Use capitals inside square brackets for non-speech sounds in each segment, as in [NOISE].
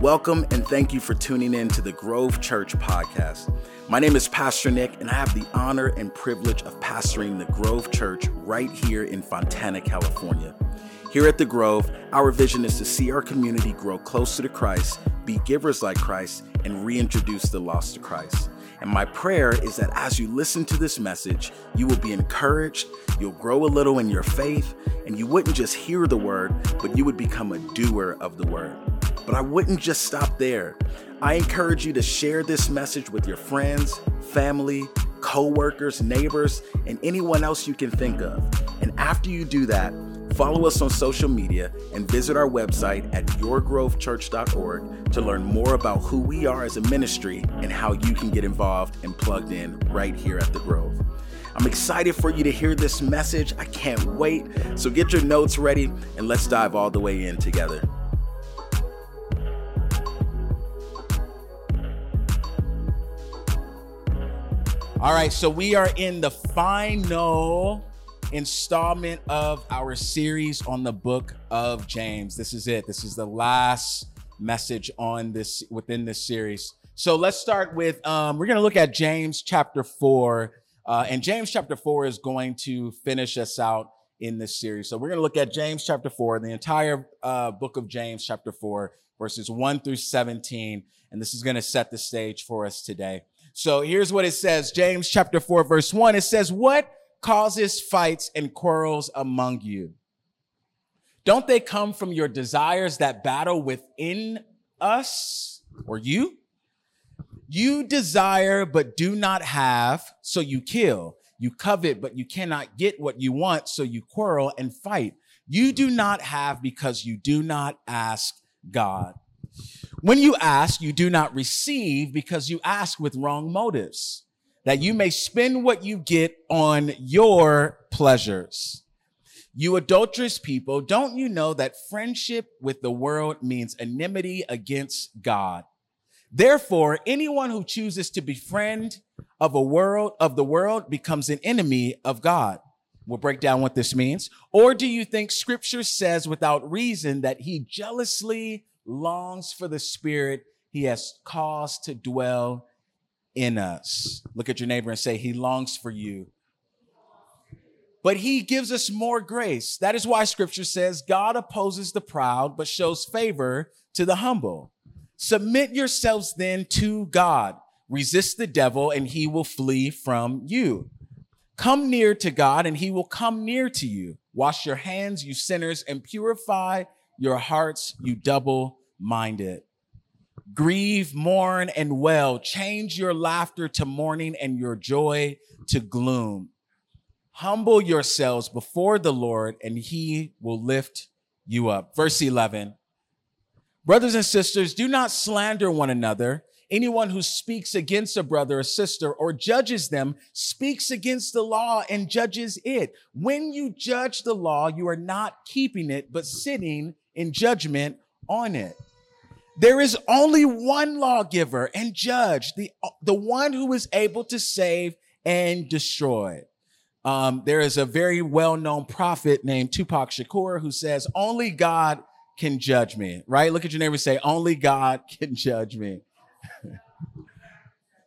Welcome and thank you for tuning in to the Grove Church podcast. My name is Pastor Nick, and I have the honor and privilege of pastoring the Grove Church right here in Fontana, California. Here at the Grove, our vision is to see our community grow closer to Christ, be givers like Christ, and reintroduce the lost to Christ. And my prayer is that as you listen to this message, you will be encouraged, you'll grow a little in your faith, and you wouldn't just hear the word, but you would become a doer of the word. But I wouldn't just stop there. I encourage you to share this message with your friends, family, co-workers, neighbors, and anyone else you can think of. And after you do that, follow us on social media and visit our website at yourgrovechurch.org to learn more about who we are as a ministry and how you can get involved and plugged in right here at the Grove. I'm excited for you to hear this message. I can't wait. So get your notes ready and let's dive all the way in together. All right, so we are in the final installment of our series on the book of James. This is it. This is the last message on this within this series. So let's start with um, we're going to look at James chapter four, uh, and James chapter four is going to finish us out in this series. So we're going to look at James chapter four, the entire uh, book of James chapter four, verses one through seventeen, and this is going to set the stage for us today. So here's what it says James chapter 4, verse 1. It says, What causes fights and quarrels among you? Don't they come from your desires that battle within us or you? You desire but do not have, so you kill. You covet but you cannot get what you want, so you quarrel and fight. You do not have because you do not ask God. When you ask, you do not receive because you ask with wrong motives, that you may spend what you get on your pleasures. You adulterous people, don't you know that friendship with the world means enmity against God? Therefore, anyone who chooses to be friend of a world of the world becomes an enemy of God. We'll break down what this means. Or do you think scripture says without reason that he jealously longs for the spirit he has caused to dwell in us. Look at your neighbor and say, He longs for you. But he gives us more grace. That is why scripture says God opposes the proud, but shows favor to the humble. Submit yourselves then to God. Resist the devil and he will flee from you. Come near to God and he will come near to you. Wash your hands, you sinners, and purify your hearts, you double minded. Grieve, mourn, and well. Change your laughter to mourning and your joy to gloom. Humble yourselves before the Lord, and he will lift you up. Verse 11. Brothers and sisters, do not slander one another. Anyone who speaks against a brother or sister or judges them speaks against the law and judges it. When you judge the law, you are not keeping it, but sitting in judgment on it. There is only one lawgiver and judge, the, the one who is able to save and destroy. Um, there is a very well-known prophet named Tupac Shakur who says, only God can judge me, right? Look at your neighbor and say, only God can judge me. [LAUGHS]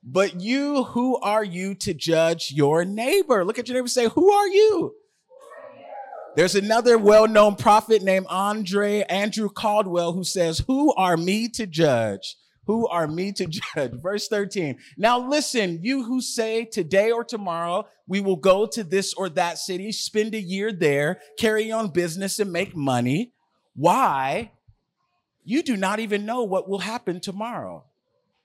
but you, who are you to judge your neighbor? Look at your neighbor and say, who are you? There's another well-known prophet named Andre Andrew Caldwell who says, "Who are me to judge? Who are me to [LAUGHS] judge?" Verse 13. Now listen, you who say today or tomorrow we will go to this or that city, spend a year there, carry on business and make money. Why? You do not even know what will happen tomorrow.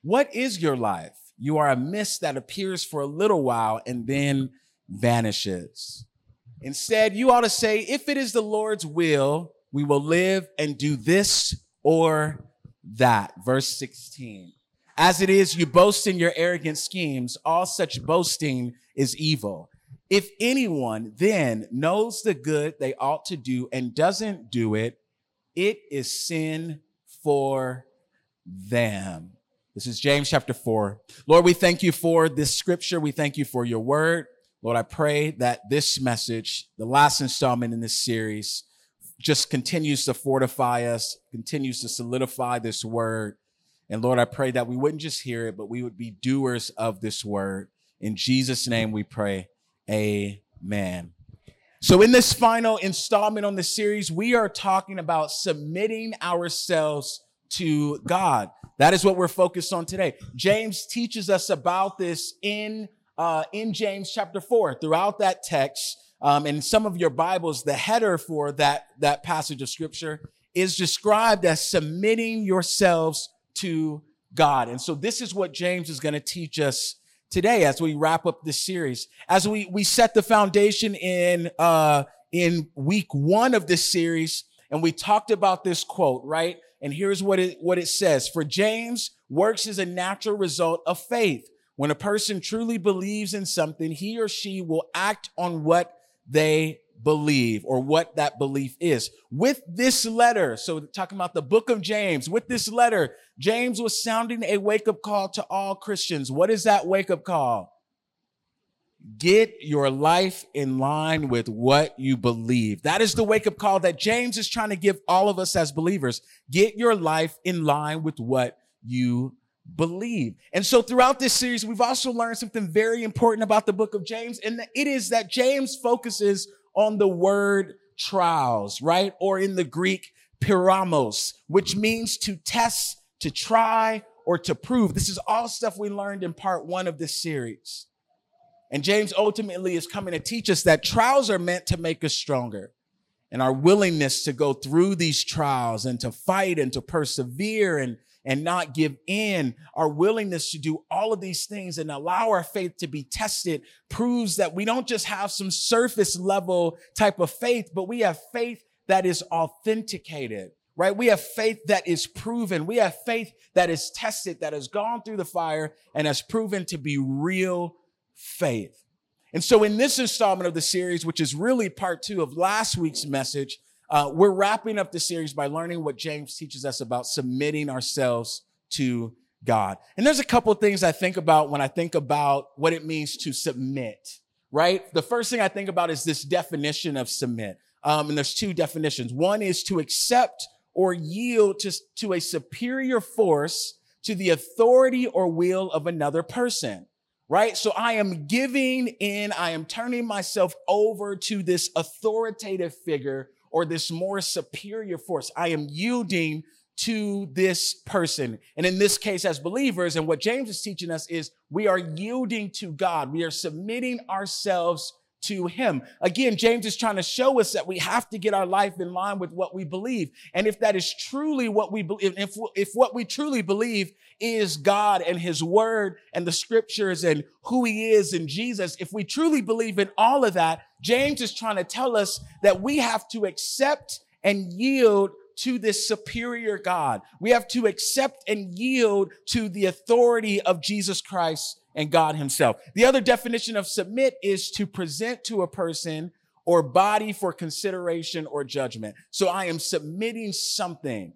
What is your life? You are a mist that appears for a little while and then vanishes. Instead, you ought to say, if it is the Lord's will, we will live and do this or that. Verse 16. As it is, you boast in your arrogant schemes. All such boasting is evil. If anyone then knows the good they ought to do and doesn't do it, it is sin for them. This is James chapter 4. Lord, we thank you for this scripture. We thank you for your word. Lord, I pray that this message, the last installment in this series, just continues to fortify us, continues to solidify this word. And Lord, I pray that we wouldn't just hear it, but we would be doers of this word. In Jesus' name we pray. Amen. So, in this final installment on the series, we are talking about submitting ourselves to God. That is what we're focused on today. James teaches us about this in uh, in James chapter four. Throughout that text, um, in some of your Bibles, the header for that that passage of scripture is described as submitting yourselves to God. And so, this is what James is going to teach us today as we wrap up this series. As we we set the foundation in uh, in week one of this series, and we talked about this quote, right? And here's what it, what it says. For James, works is a natural result of faith. When a person truly believes in something, he or she will act on what they believe or what that belief is. With this letter, so talking about the book of James, with this letter, James was sounding a wake up call to all Christians. What is that wake up call? Get your life in line with what you believe. That is the wake up call that James is trying to give all of us as believers. Get your life in line with what you believe. And so throughout this series, we've also learned something very important about the book of James. And it is that James focuses on the word trials, right? Or in the Greek, peirasmos, which means to test, to try, or to prove. This is all stuff we learned in part one of this series. And James ultimately is coming to teach us that trials are meant to make us stronger. And our willingness to go through these trials and to fight and to persevere and, and not give in, our willingness to do all of these things and allow our faith to be tested proves that we don't just have some surface level type of faith, but we have faith that is authenticated right? We have faith that is proven. We have faith that is tested, that has gone through the fire and has proven to be real faith. And so, in this installment of the series, which is really part two of last week's message, uh, we're wrapping up the series by learning what James teaches us about submitting ourselves to God. And there's a couple of things I think about when I think about what it means to submit, right? The first thing I think about is this definition of submit. Um, and there's two definitions. One is to accept or yield to, to a superior force to the authority or will of another person right? So I am giving in, I am turning myself over to this authoritative figure or this more superior force. I am yielding to this person. And in this case, as believers, and what James is teaching us is we are yielding to God. We are submitting ourselves to him. Again, James is trying to show us that we have to get our life in line with what we believe. And if that is truly what we believe, if, if what we truly believe is God and his word and the scriptures and who he is and Jesus, if we truly believe in all of that, James is trying to tell us that we have to accept and yield to this superior God. We have to accept and yield to the authority of Jesus Christ and God himself. The other definition of submit is to present to a person or body for consideration or judgment. So I am submitting something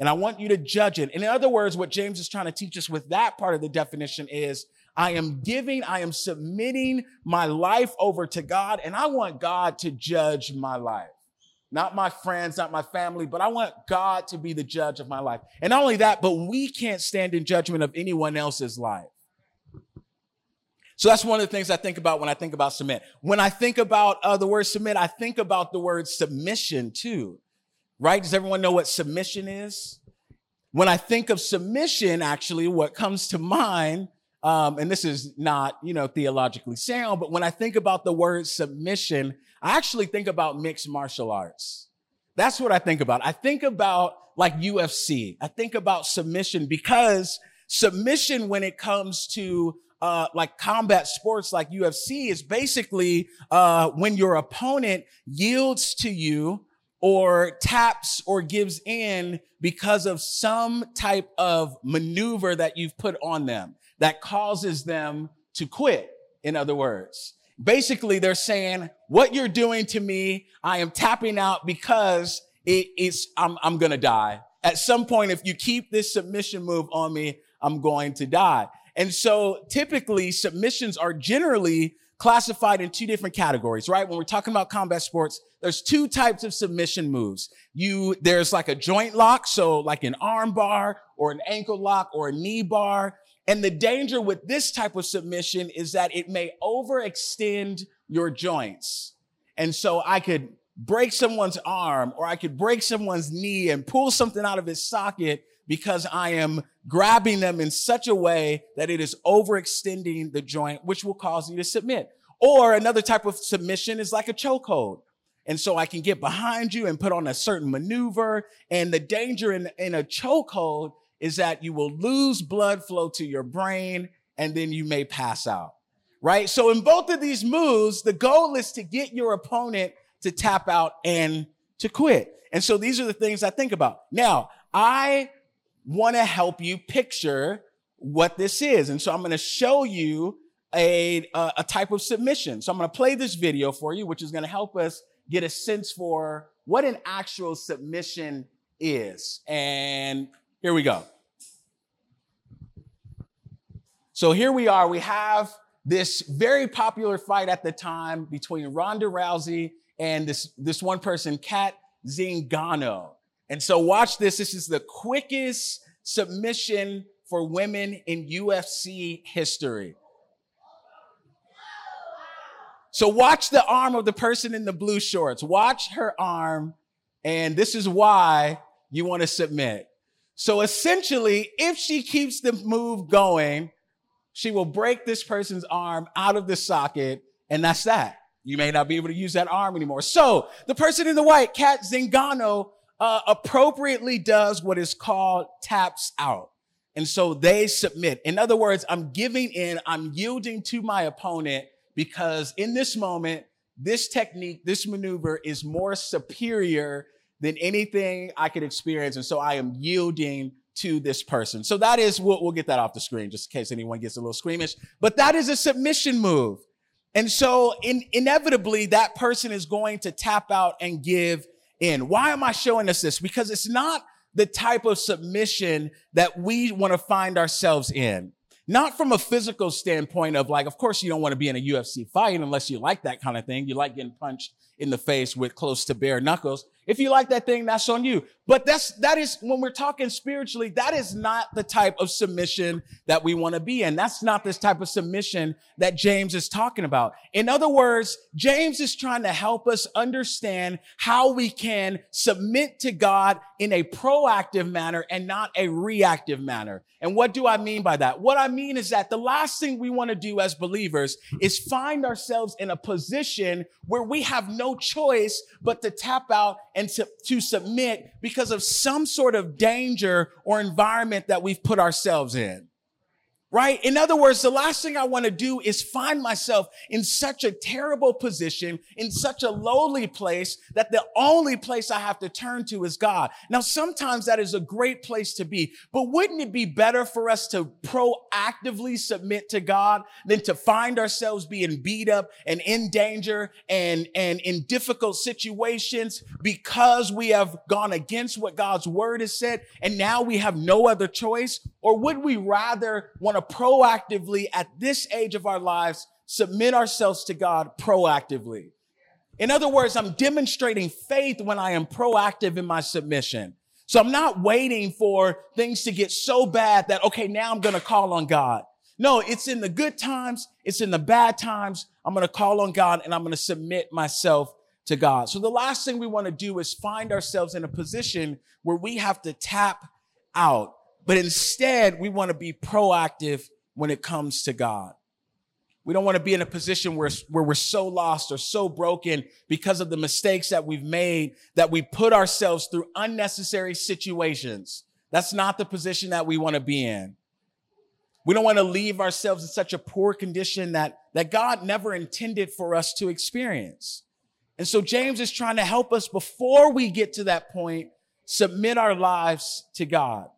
and I want you to judge it. in other words, what James is trying to teach us with that part of the definition is I am giving, I am submitting my life over to God and I want God to judge my life. Not my friends, not my family, but I want God to be the judge of my life. And not only that, but we can't stand in judgment of anyone else's life. So that's one of the things I think about when I think about submit. When I think about uh, the word submit, I think about the word submission too, right? Does everyone know what submission is? When I think of submission, actually, what comes to mind, um, and this is not, you know, theologically sound, but when I think about the word submission, I actually think about mixed martial arts. That's what I think about. I think about like UFC. I think about submission because submission when it comes to uh, like combat sports like UFC is basically uh, when your opponent yields to you or taps or gives in because of some type of maneuver that you've put on them that causes them to quit, in other words. Basically, they're saying, what you're doing to me, I am tapping out because it's, I'm, I'm to die. At some point, if you keep this submission move on me, I'm going to die. And so typically submissions are generally classified in two different categories, right? When we're talking about combat sports, there's two types of submission moves. You, there's like a joint lock, so like an arm bar or an ankle lock or a knee bar. And the danger with this type of submission is that it may overextend your joints. And so I could break someone's arm or I could break someone's knee and pull something out of his socket because I am grabbing them in such a way that it is overextending the joint, which will cause you to submit. Or another type of submission is like a chokehold. And so I can get behind you and put on a certain maneuver. And the danger in, in a chokehold is that you will lose blood flow to your brain and then you may pass out. Right? So in both of these moves, the goal is to get your opponent to tap out and to quit. And so these are the things I think about. Now, I want to help you picture what this is. And so I'm going to show you a, a, type of submission. So I'm going to play this video for you, which is going to help us get a sense for what an actual submission is. And here we go. So here we are. We have this very popular fight at the time between Ronda Rousey and this, this one person, Cat Zingano. And so watch this. This is the quickest submission for women in UFC history. So watch the arm of the person in the blue shorts. Watch her arm. And this is why you want to submit. So essentially, if she keeps the move going, she will break this person's arm out of the socket. And that's that. You may not be able to use that arm anymore. So the person in the white, Cat Zingano, uh, appropriately does what is called taps out. And so they submit. In other words, I'm giving in, I'm yielding to my opponent because in this moment, this technique, this maneuver is more superior than anything I could experience. And so I am yielding to this person. So that is, we'll, we'll get that off the screen just in case anyone gets a little squeamish, but that is a submission move. And so in, inevitably that person is going to tap out and give in. Why am I showing us this? Because it's not the type of submission that we want to find ourselves in. Not from a physical standpoint of like, of course you don't want to be in a UFC fight unless you like that kind of thing. You like getting punched in the face with close to bare knuckles. If you like that thing, that's on you. But that's, that is, when we're talking spiritually, that is not the type of submission that we want to be in. That's not this type of submission that James is talking about. In other words, James is trying to help us understand how we can submit to God in a proactive manner and not a reactive manner. And what do I mean by that? What I mean is that the last thing we want to do as believers is find ourselves in a position where we have no choice but to tap out and to, to submit because of some sort of danger or environment that we've put ourselves in right? In other words, the last thing I want to do is find myself in such a terrible position, in such a lowly place that the only place I have to turn to is God. Now, sometimes that is a great place to be, but wouldn't it be better for us to proactively submit to God than to find ourselves being beat up and in danger and, and in difficult situations because we have gone against what God's word has said and now we have no other choice? Or would we rather want to proactively at this age of our lives submit ourselves to God proactively. In other words, I'm demonstrating faith when I am proactive in my submission. So I'm not waiting for things to get so bad that, okay, now I'm going to call on God. No, it's in the good times. It's in the bad times. I'm going to call on God and I'm going to submit myself to God. So the last thing we want to do is find ourselves in a position where we have to tap out. But instead, we want to be proactive when it comes to God. We don't want to be in a position where, where we're so lost or so broken because of the mistakes that we've made that we put ourselves through unnecessary situations. That's not the position that we want to be in. We don't want to leave ourselves in such a poor condition that, that God never intended for us to experience. And so James is trying to help us before we get to that point, submit our lives to God.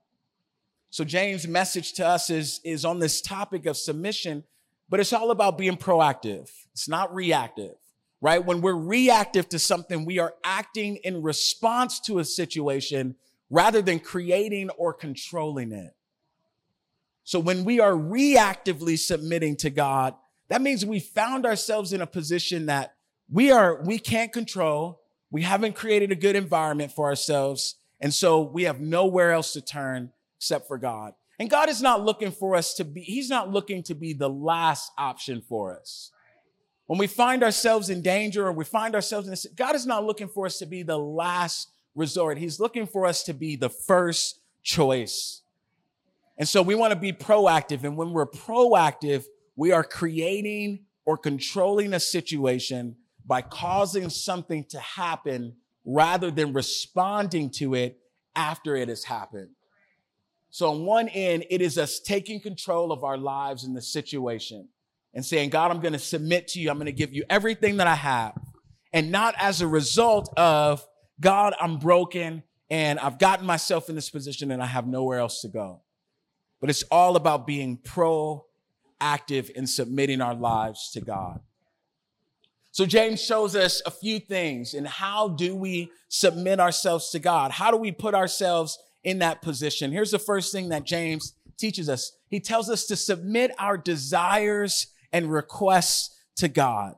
So James' message to us is, is on this topic of submission, but it's all about being proactive. It's not reactive, right? When we're reactive to something, we are acting in response to a situation rather than creating or controlling it. So when we are reactively submitting to God, that means we found ourselves in a position that we are, we can't control. We haven't created a good environment for ourselves. And so we have nowhere else to turn except for God. And God is not looking for us to be, He's not looking to be the last option for us. When we find ourselves in danger or we find ourselves in this, God is not looking for us to be the last resort. He's looking for us to be the first choice. And so we want to be proactive. And when we're proactive, we are creating or controlling a situation by causing something to happen rather than responding to it after it has happened. So on one end, it is us taking control of our lives in the situation and saying, God, I'm going to submit to you. I'm going to give you everything that I have. And not as a result of, God, I'm broken and I've gotten myself in this position and I have nowhere else to go. But it's all about being proactive in submitting our lives to God. So James shows us a few things and how do we submit ourselves to God? How do we put ourselves in that position? Here's the first thing that James teaches us. He tells us to submit our desires and requests to God.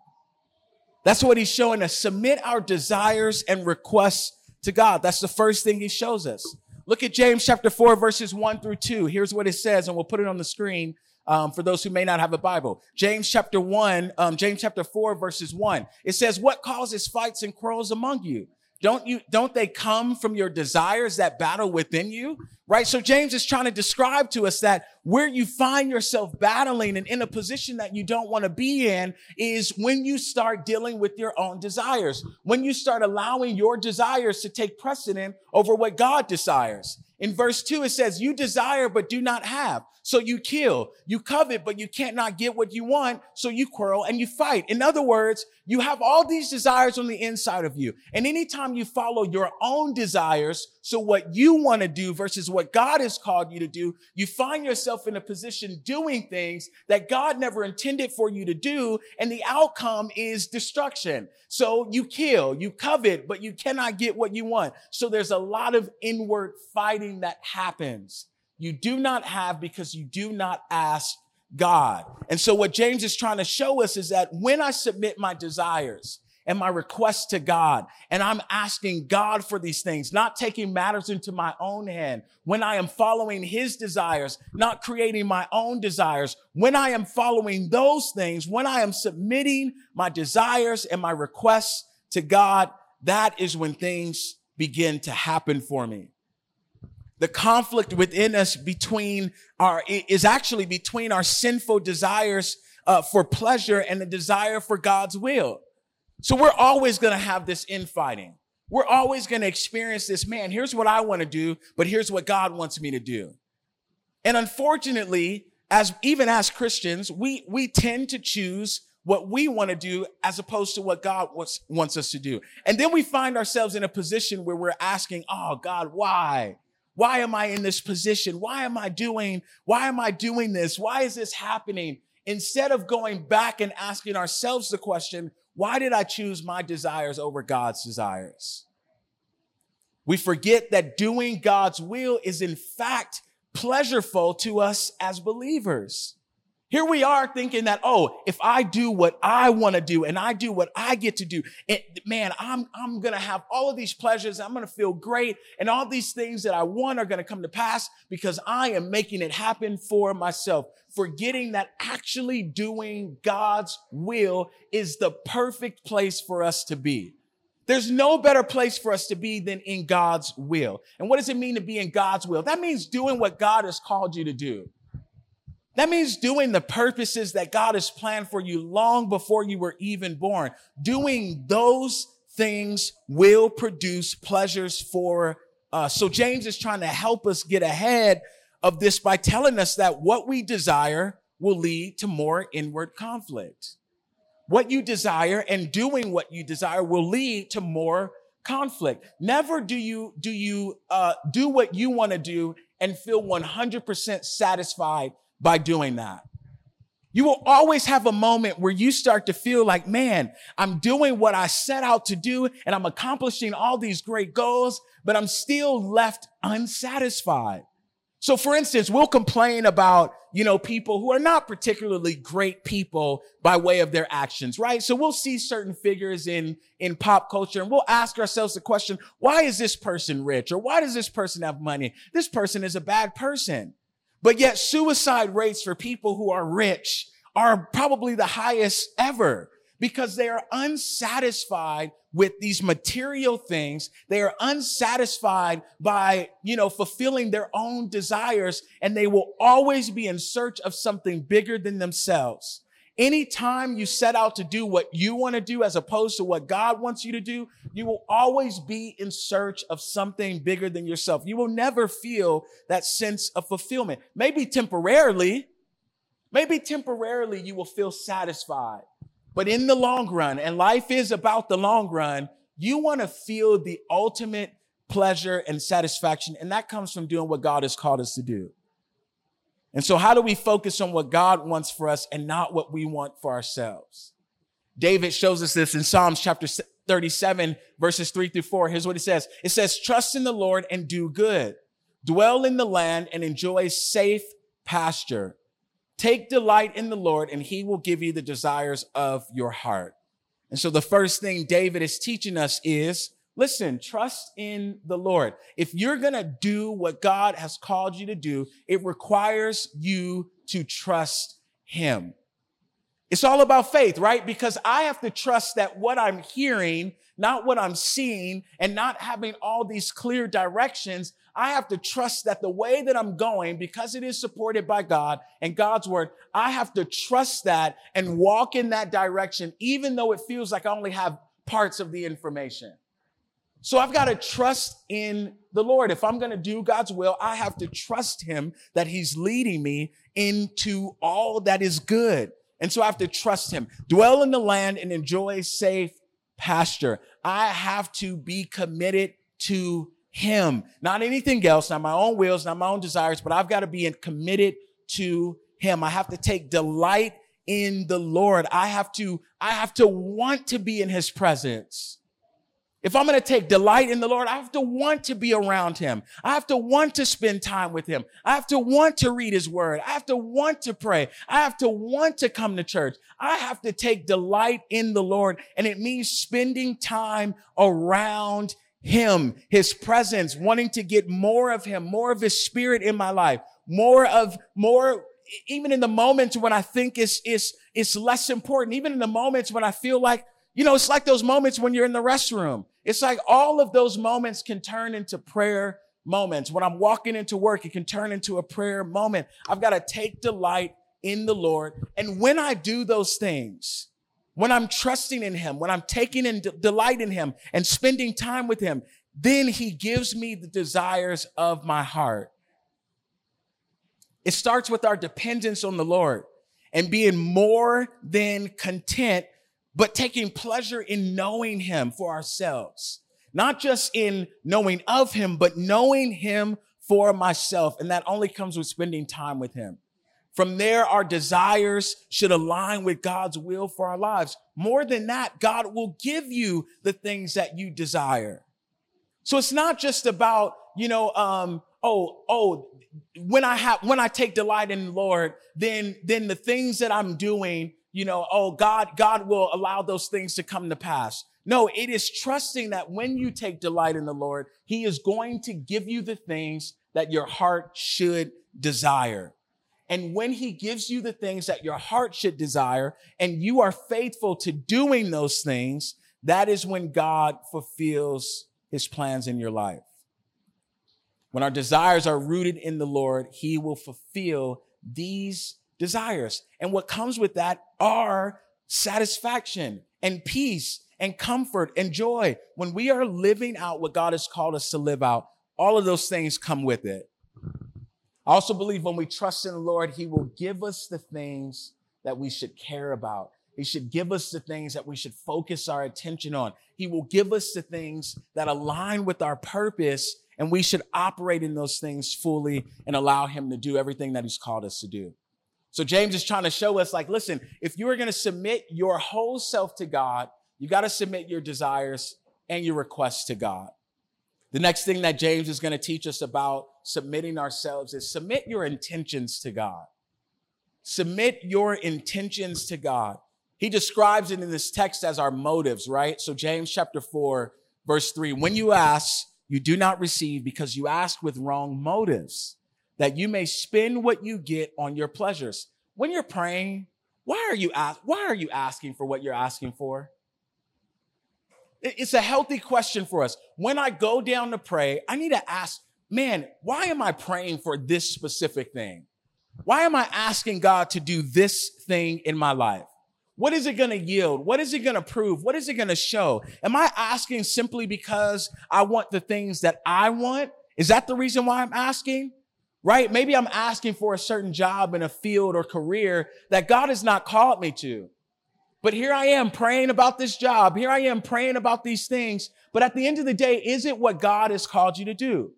That's what he's showing us. Submit our desires and requests to God. That's the first thing he shows us. Look at James chapter 4, verses 1 through 2. Here's what it says, and we'll put it on the screen um, for those who may not have a Bible. James chapter 1, um, James chapter 4, verses 1. It says, What causes fights and quarrels among you? Don't you, don't they come from your desires that battle within you? Right? So James is trying to describe to us that where you find yourself battling and in a position that you don't want to be in is when you start dealing with your own desires. When you start allowing your desires to take precedent over what God desires. In verse two, it says, you desire, but do not have. So you kill, you covet, but you can't not get what you want. So you quarrel and you fight. In other words, you have all these desires on the inside of you. And anytime you follow your own desires, so what you want to do versus what God has called you to do, you find yourself in a position doing things that God never intended for you to do. And the outcome is destruction. So you kill, you covet, but you cannot get what you want. So there's a lot of inward fighting that happens. You do not have because you do not ask God. And so what James is trying to show us is that when I submit my desires, and my request to God. And I'm asking God for these things, not taking matters into my own hand. When I am following his desires, not creating my own desires. When I am following those things, when I am submitting my desires and my requests to God, that is when things begin to happen for me. The conflict within us between our, is actually between our sinful desires uh, for pleasure and the desire for God's will. So we're always going to have this infighting. We're always going to experience this, man, here's what I want to do, but here's what God wants me to do. And unfortunately, as even as Christians, we, we tend to choose what we want to do as opposed to what God wants, wants us to do. And then we find ourselves in a position where we're asking, Oh God, why? Why am I in this position? Why am I doing, why am I doing this? Why is this happening? Instead of going back and asking ourselves the question, why did I choose my desires over God's desires? We forget that doing God's will is in fact pleasureful to us as believers. Here we are thinking that, oh, if I do what I want to do and I do what I get to do, it, man, I'm, I'm going to have all of these pleasures. I'm going to feel great. And all these things that I want are going to come to pass because I am making it happen for myself. Forgetting that actually doing God's will is the perfect place for us to be. There's no better place for us to be than in God's will. And what does it mean to be in God's will? That means doing what God has called you to do. That means doing the purposes that God has planned for you long before you were even born. Doing those things will produce pleasures for us. So James is trying to help us get ahead of this by telling us that what we desire will lead to more inward conflict. What you desire and doing what you desire will lead to more conflict. Never do you, do you, uh, do what you want to do and feel 100% satisfied by doing that. You will always have a moment where you start to feel like, man, I'm doing what I set out to do and I'm accomplishing all these great goals, but I'm still left unsatisfied. So for instance, we'll complain about, you know, people who are not particularly great people by way of their actions, right? So we'll see certain figures in, in pop culture and we'll ask ourselves the question, why is this person rich? Or why does this person have money? This person is a bad person. But yet suicide rates for people who are rich are probably the highest ever because they are unsatisfied with these material things. They are unsatisfied by, you know, fulfilling their own desires and they will always be in search of something bigger than themselves. Anytime you set out to do what you want to do as opposed to what God wants you to do, you will always be in search of something bigger than yourself. You will never feel that sense of fulfillment. Maybe temporarily, maybe temporarily you will feel satisfied. But in the long run, and life is about the long run, you want to feel the ultimate pleasure and satisfaction. And that comes from doing what God has called us to do. And so how do we focus on what God wants for us and not what we want for ourselves? David shows us this in Psalms chapter 37, verses three through four. Here's what it says. It says, trust in the Lord and do good. Dwell in the land and enjoy safe pasture. Take delight in the Lord and he will give you the desires of your heart. And so the first thing David is teaching us is listen, trust in the Lord. If you're going to do what God has called you to do, it requires you to trust him. It's all about faith, right? Because I have to trust that what I'm hearing, not what I'm seeing, and not having all these clear directions, I have to trust that the way that I'm going, because it is supported by God and God's word, I have to trust that and walk in that direction, even though it feels like I only have parts of the information. So I've got to trust in the Lord. If I'm going to do God's will, I have to trust him that he's leading me into all that is good. And so I have to trust him. Dwell in the land and enjoy safe pasture. I have to be committed to him, not anything else, not my own wills, not my own desires, but I've got to be committed to him. I have to take delight in the Lord. I have to, I have to want to be in his presence. If I'm going to take delight in the Lord, I have to want to be around him. I have to want to spend time with him. I have to want to read his word. I have to want to pray. I have to want to come to church. I have to take delight in the Lord. And it means spending time around him, his presence, wanting to get more of him, more of his spirit in my life, more of, more, even in the moments when I think it's, it's, it's less important, even in the moments when I feel like, you know, it's like those moments when you're in the restroom. It's like all of those moments can turn into prayer moments. When I'm walking into work, it can turn into a prayer moment. I've got to take delight in the Lord. And when I do those things, when I'm trusting in him, when I'm taking in delight in him and spending time with him, then he gives me the desires of my heart. It starts with our dependence on the Lord and being more than content, but taking pleasure in knowing him for ourselves. Not just in knowing of him, but knowing him for myself. And that only comes with spending time with him. From there, our desires should align with God's will for our lives. More than that, God will give you the things that you desire. So it's not just about, you know, um, oh, oh, when I have, when I take delight in the Lord, then, then the things that I'm doing, you know, oh, God, God will allow those things to come to pass. No, it is trusting that when you take delight in the Lord, He is going to give you the things that your heart should desire. And when he gives you the things that your heart should desire and you are faithful to doing those things, that is when God fulfills his plans in your life. When our desires are rooted in the Lord, he will fulfill these desires. And what comes with that are satisfaction and peace and comfort and joy. When we are living out what God has called us to live out, all of those things come with it. I also believe when we trust in the Lord, He will give us the things that we should care about. He should give us the things that we should focus our attention on. He will give us the things that align with our purpose, and we should operate in those things fully and allow Him to do everything that He's called us to do. So James is trying to show us like, listen, if you are going to submit your whole self to God, you got to submit your desires and your requests to God. The next thing that James is going to teach us about submitting ourselves is submit your intentions to God. Submit your intentions to God. He describes it in this text as our motives, right? So James chapter 4, verse 3, when you ask, you do not receive because you ask with wrong motives, that you may spend what you get on your pleasures. When you're praying, why are you ask, why are you asking for what you're asking for? It's a healthy question for us. When I go down to pray, I need to ask, man, why am I praying for this specific thing? Why am I asking God to do this thing in my life? What is it going to yield? What is it going to prove? What is it going to show? Am I asking simply because I want the things that I want? Is that the reason why I'm asking? Right? Maybe I'm asking for a certain job in a field or career that God has not called me to. But here I am praying about this job. Here I am praying about these things. But at the end of the day, is it what God has called you to do?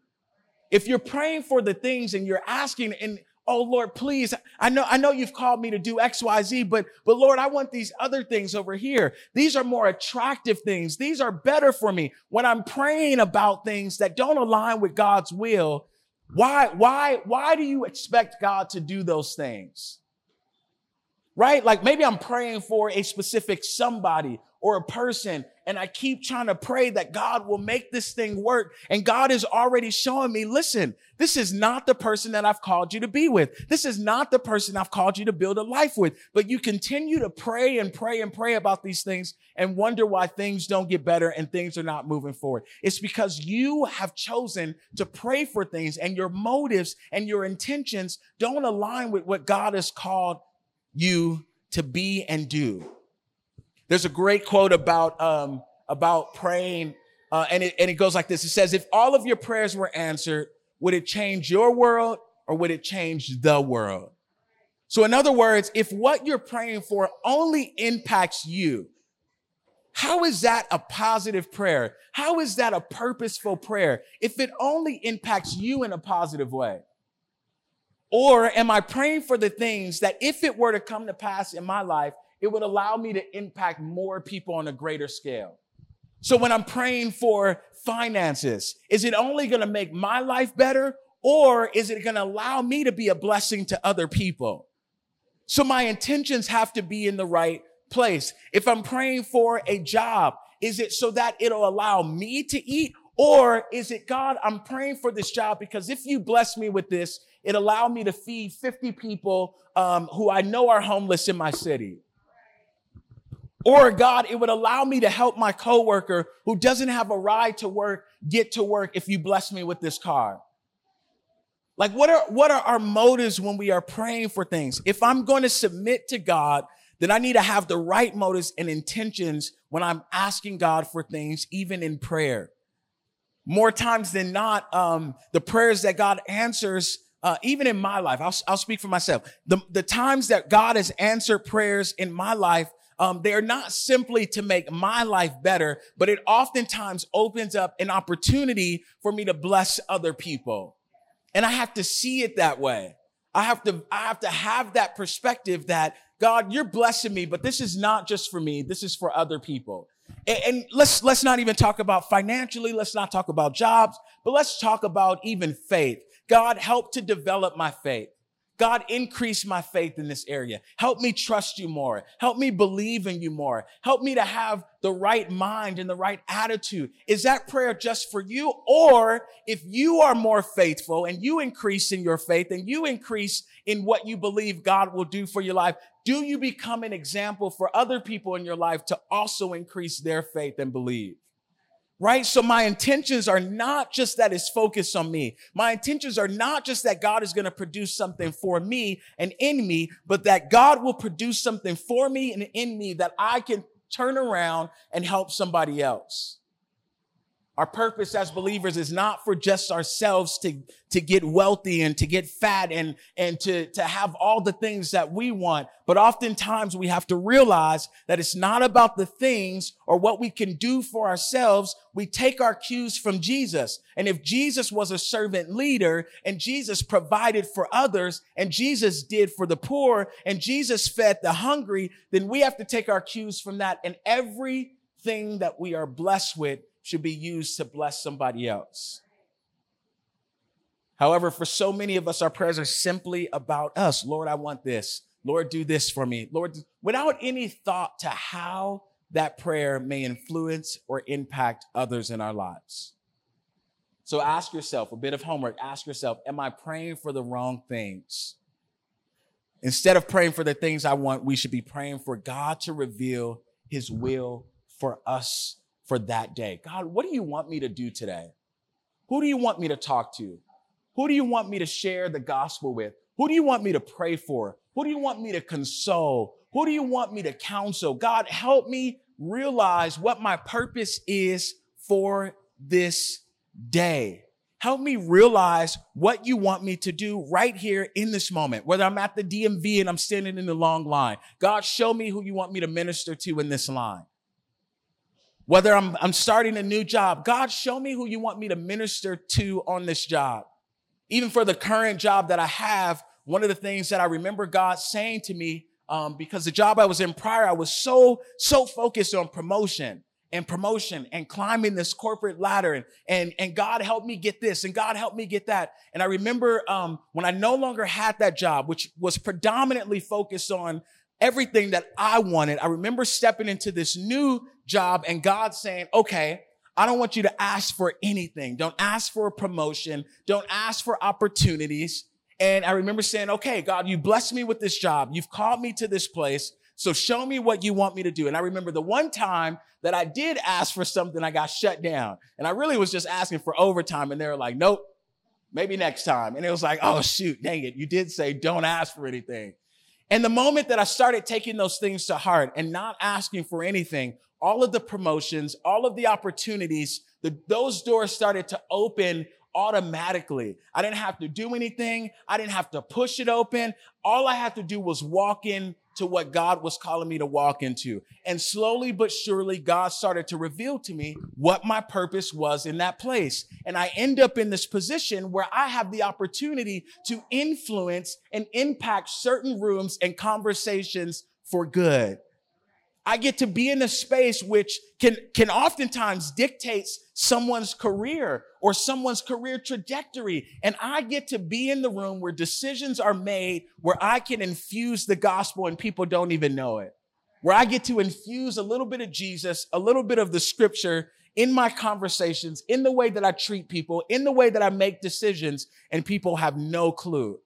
If you're praying for the things and you're asking and oh Lord, please, I know, I know you've called me to do X, Y, Z, but, but Lord, I want these other things over here. These are more attractive things. These are better for me. When I'm praying about things that don't align with God's will, why, why, why do you expect God to do those things? right? Like maybe I'm praying for a specific somebody or a person and I keep trying to pray that God will make this thing work. And God is already showing me, listen, this is not the person that I've called you to be with. This is not the person I've called you to build a life with. But you continue to pray and pray and pray about these things and wonder why things don't get better and things are not moving forward. It's because you have chosen to pray for things and your motives and your intentions don't align with what God has called you to be and do. There's a great quote about, um, about praying, uh, and, it, and it goes like this. It says, if all of your prayers were answered, would it change your world or would it change the world? So in other words, if what you're praying for only impacts you, how is that a positive prayer? How is that a purposeful prayer? If it only impacts you in a positive way. Or am I praying for the things that if it were to come to pass in my life, it would allow me to impact more people on a greater scale? So when I'm praying for finances, is it only going to make my life better or is it going to allow me to be a blessing to other people? So my intentions have to be in the right place. If I'm praying for a job, is it so that it'll allow me to eat or is it God, I'm praying for this job because if you bless me with this, it allowed me to feed 50 people um, who I know are homeless in my city. Or God, it would allow me to help my coworker who doesn't have a ride to work get to work if you bless me with this car. Like what are, what are our motives when we are praying for things? If I'm going to submit to God, then I need to have the right motives and intentions when I'm asking God for things, even in prayer. More times than not, um, the prayers that God answers uh, even in my life, I'll, I'll speak for myself. The, the times that God has answered prayers in my life, um, they're not simply to make my life better, but it oftentimes opens up an opportunity for me to bless other people. And I have to see it that way. I have to, I have to have that perspective that God, you're blessing me, but this is not just for me. This is for other people. And, and let's, let's not even talk about financially. Let's not talk about jobs, but let's talk about even faith. God, help to develop my faith. God, increase my faith in this area. Help me trust you more. Help me believe in you more. Help me to have the right mind and the right attitude. Is that prayer just for you? Or if you are more faithful and you increase in your faith and you increase in what you believe God will do for your life, do you become an example for other people in your life to also increase their faith and believe? Right? So my intentions are not just that it's focused on me. My intentions are not just that God is going to produce something for me and in me, but that God will produce something for me and in me that I can turn around and help somebody else. Our purpose as believers is not for just ourselves to, to get wealthy and to get fat and, and to, to have all the things that we want. But oftentimes we have to realize that it's not about the things or what we can do for ourselves. We take our cues from Jesus. And if Jesus was a servant leader and Jesus provided for others and Jesus did for the poor and Jesus fed the hungry, then we have to take our cues from that and everything that we are blessed with should be used to bless somebody else. However, for so many of us, our prayers are simply about us. Lord, I want this. Lord, do this for me. Lord, without any thought to how that prayer may influence or impact others in our lives. So ask yourself a bit of homework. Ask yourself, am I praying for the wrong things? Instead of praying for the things I want, we should be praying for God to reveal his will for us for that day. God, what do you want me to do today? Who do you want me to talk to? Who do you want me to share the gospel with? Who do you want me to pray for? Who do you want me to console? Who do you want me to counsel? God, help me realize what my purpose is for this day. Help me realize what you want me to do right here in this moment, whether I'm at the DMV and I'm standing in the long line. God, show me who you want me to minister to in this line. Whether I'm, I'm starting a new job, God, show me who you want me to minister to on this job. Even for the current job that I have, one of the things that I remember God saying to me, um, because the job I was in prior, I was so, so focused on promotion and promotion and climbing this corporate ladder and, and, and God helped me get this and God helped me get that. And I remember, um, when I no longer had that job, which was predominantly focused on everything that I wanted, I remember stepping into this new job and God saying, okay, I don't want you to ask for anything. Don't ask for a promotion. Don't ask for opportunities. And I remember saying, okay, God, you blessed me with this job. You've called me to this place. So show me what you want me to do. And I remember the one time that I did ask for something, I got shut down. And I really was just asking for overtime. And they were like, nope, maybe next time. And it was like, oh, shoot, dang it. You did say don't ask for anything. And the moment that I started taking those things to heart and not asking for anything, all of the promotions, all of the opportunities, the, those doors started to open automatically. I didn't have to do anything. I didn't have to push it open. All I had to do was walk in to what God was calling me to walk into. And slowly but surely, God started to reveal to me what my purpose was in that place. And I end up in this position where I have the opportunity to influence and impact certain rooms and conversations for good. I get to be in a space which can, can oftentimes dictates someone's career or someone's career trajectory. And I get to be in the room where decisions are made where I can infuse the gospel and people don't even know it. Where I get to infuse a little bit of Jesus, a little bit of the scripture in my conversations, in the way that I treat people, in the way that I make decisions, and people have no clue.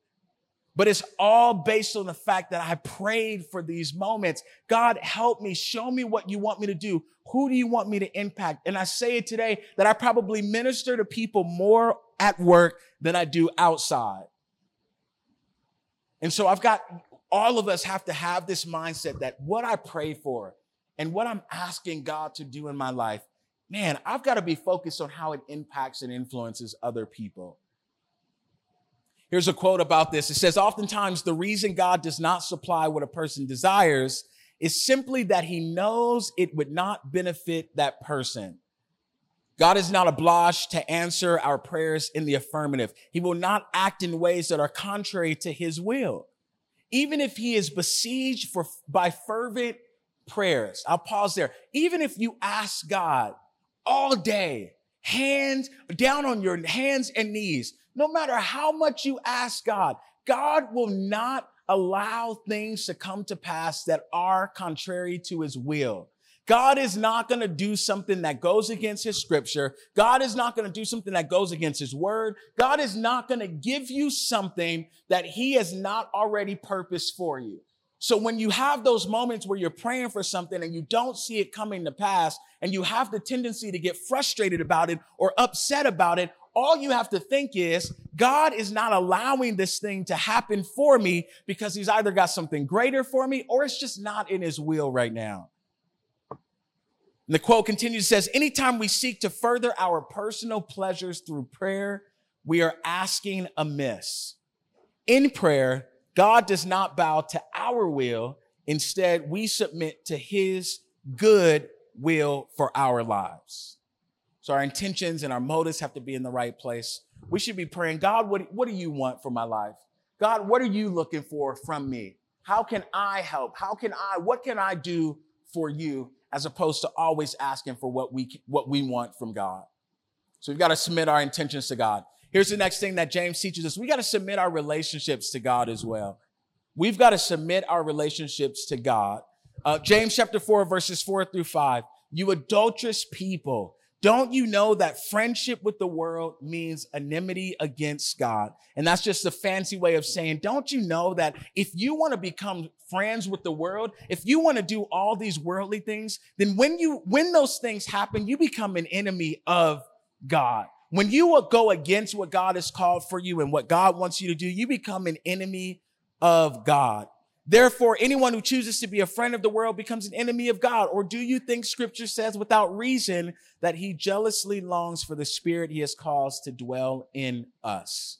But it's all based on the fact that I prayed for these moments. God, help me. Show me what you want me to do. Who do you want me to impact? And I say it today that I probably minister to people more at work than I do outside. And so I've got, all of us have to have this mindset that what I pray for and what I'm asking God to do in my life, man, I've got to be focused on how it impacts and influences other people. Here's a quote about this. It says, oftentimes the reason God does not supply what a person desires is simply that he knows it would not benefit that person. God is not obliged to answer our prayers in the affirmative. He will not act in ways that are contrary to his will. Even if he is besieged for, by fervent prayers. I'll pause there. Even if you ask God all day, hands down on your hands and knees, no matter how much you ask God, God will not allow things to come to pass that are contrary to his will. God is not going to do something that goes against his scripture. God is not going to do something that goes against his word. God is not going to give you something that he has not already purposed for you. So when you have those moments where you're praying for something and you don't see it coming to pass and you have the tendency to get frustrated about it or upset about it all you have to think is God is not allowing this thing to happen for me because he's either got something greater for me or it's just not in his will right now. And the quote continues, says, anytime we seek to further our personal pleasures through prayer, we are asking amiss. In prayer, God does not bow to our will. Instead, we submit to his good will for our lives. So our intentions and our motives have to be in the right place. We should be praying, God, what, what do you want for my life? God, what are you looking for from me? How can I help? How can I, what can I do for you as opposed to always asking for what we, what we want from God? So we've got to submit our intentions to God. Here's the next thing that James teaches us. We got to submit our relationships to God as well. We've got to submit our relationships to God. Uh, James chapter 4, verses 4 through 5. You adulterous people, don't you know that friendship with the world means enmity against God? And that's just a fancy way of saying, don't you know that if you want to become friends with the world, if you want to do all these worldly things, then when you, when those things happen, you become an enemy of God. When you go against what God has called for you and what God wants you to do, you become an enemy of God. Therefore, anyone who chooses to be a friend of the world becomes an enemy of God. Or do you think scripture says without reason that he jealously longs for the spirit he has caused to dwell in us?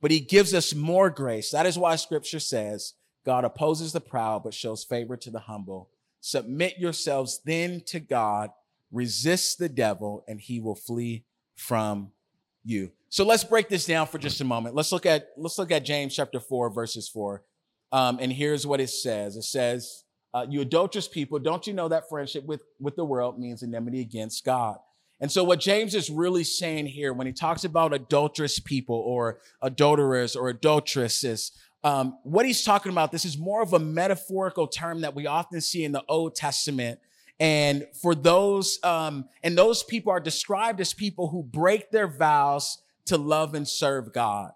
But he gives us more grace. That is why scripture says God opposes the proud, but shows favor to the humble. Submit yourselves then to God, resist the devil, and he will flee from you. So let's break this down for just a moment. Let's look at, let's look at James chapter four, verses four. Um, and here's what it says. It says, uh, you adulterous people, don't you know that friendship with, with the world means enmity against God? And so what James is really saying here when he talks about adulterous people or adulterers or adulteresses, um, what he's talking about, this is more of a metaphorical term that we often see in the Old Testament. And for those, um, and those people are described as people who break their vows to love and serve God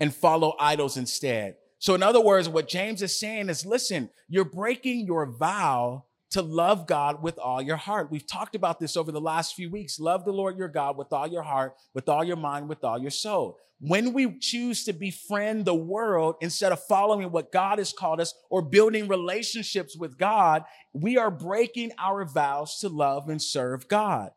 and follow idols instead. So, in other words, what James is saying is listen, you're breaking your vow to love God with all your heart. We've talked about this over the last few weeks. Love the Lord your God with all your heart, with all your mind, with all your soul. When we choose to befriend the world instead of following what God has called us or building relationships with God, we are breaking our vows to love and serve God.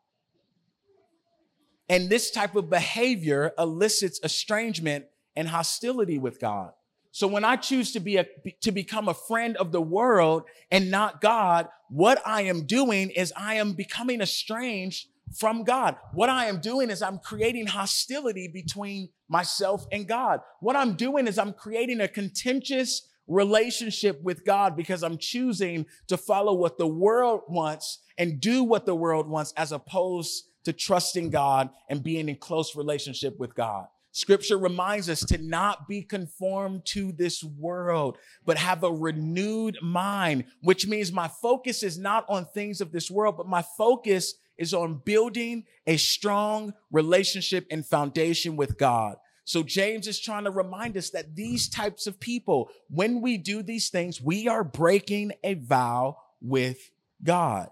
And this type of behavior elicits estrangement and hostility with God. So when I choose to be a, to become a friend of the world and not God, what I am doing is I am becoming estranged from God. What I am doing is I'm creating hostility between myself and God. What I'm doing is I'm creating a contentious relationship with God because I'm choosing to follow what the world wants and do what the world wants as opposed to trusting God and being in close relationship with God. Scripture reminds us to not be conformed to this world, but have a renewed mind, which means my focus is not on things of this world, but my focus is on building a strong relationship and foundation with God. So James is trying to remind us that these types of people, when we do these things, we are breaking a vow with God.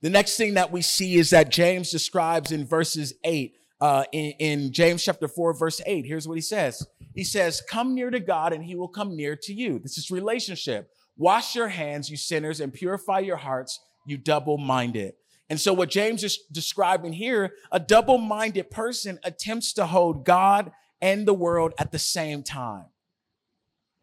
The next thing that we see is that James describes in verses eight uh, in, in James chapter 4, verse 8. Here's what he says. He says, Come near to God and he will come near to you. This is relationship. Wash your hands, you sinners, and purify your hearts, you double minded. And so, what James is describing here, a double minded person attempts to hold God and the world at the same time.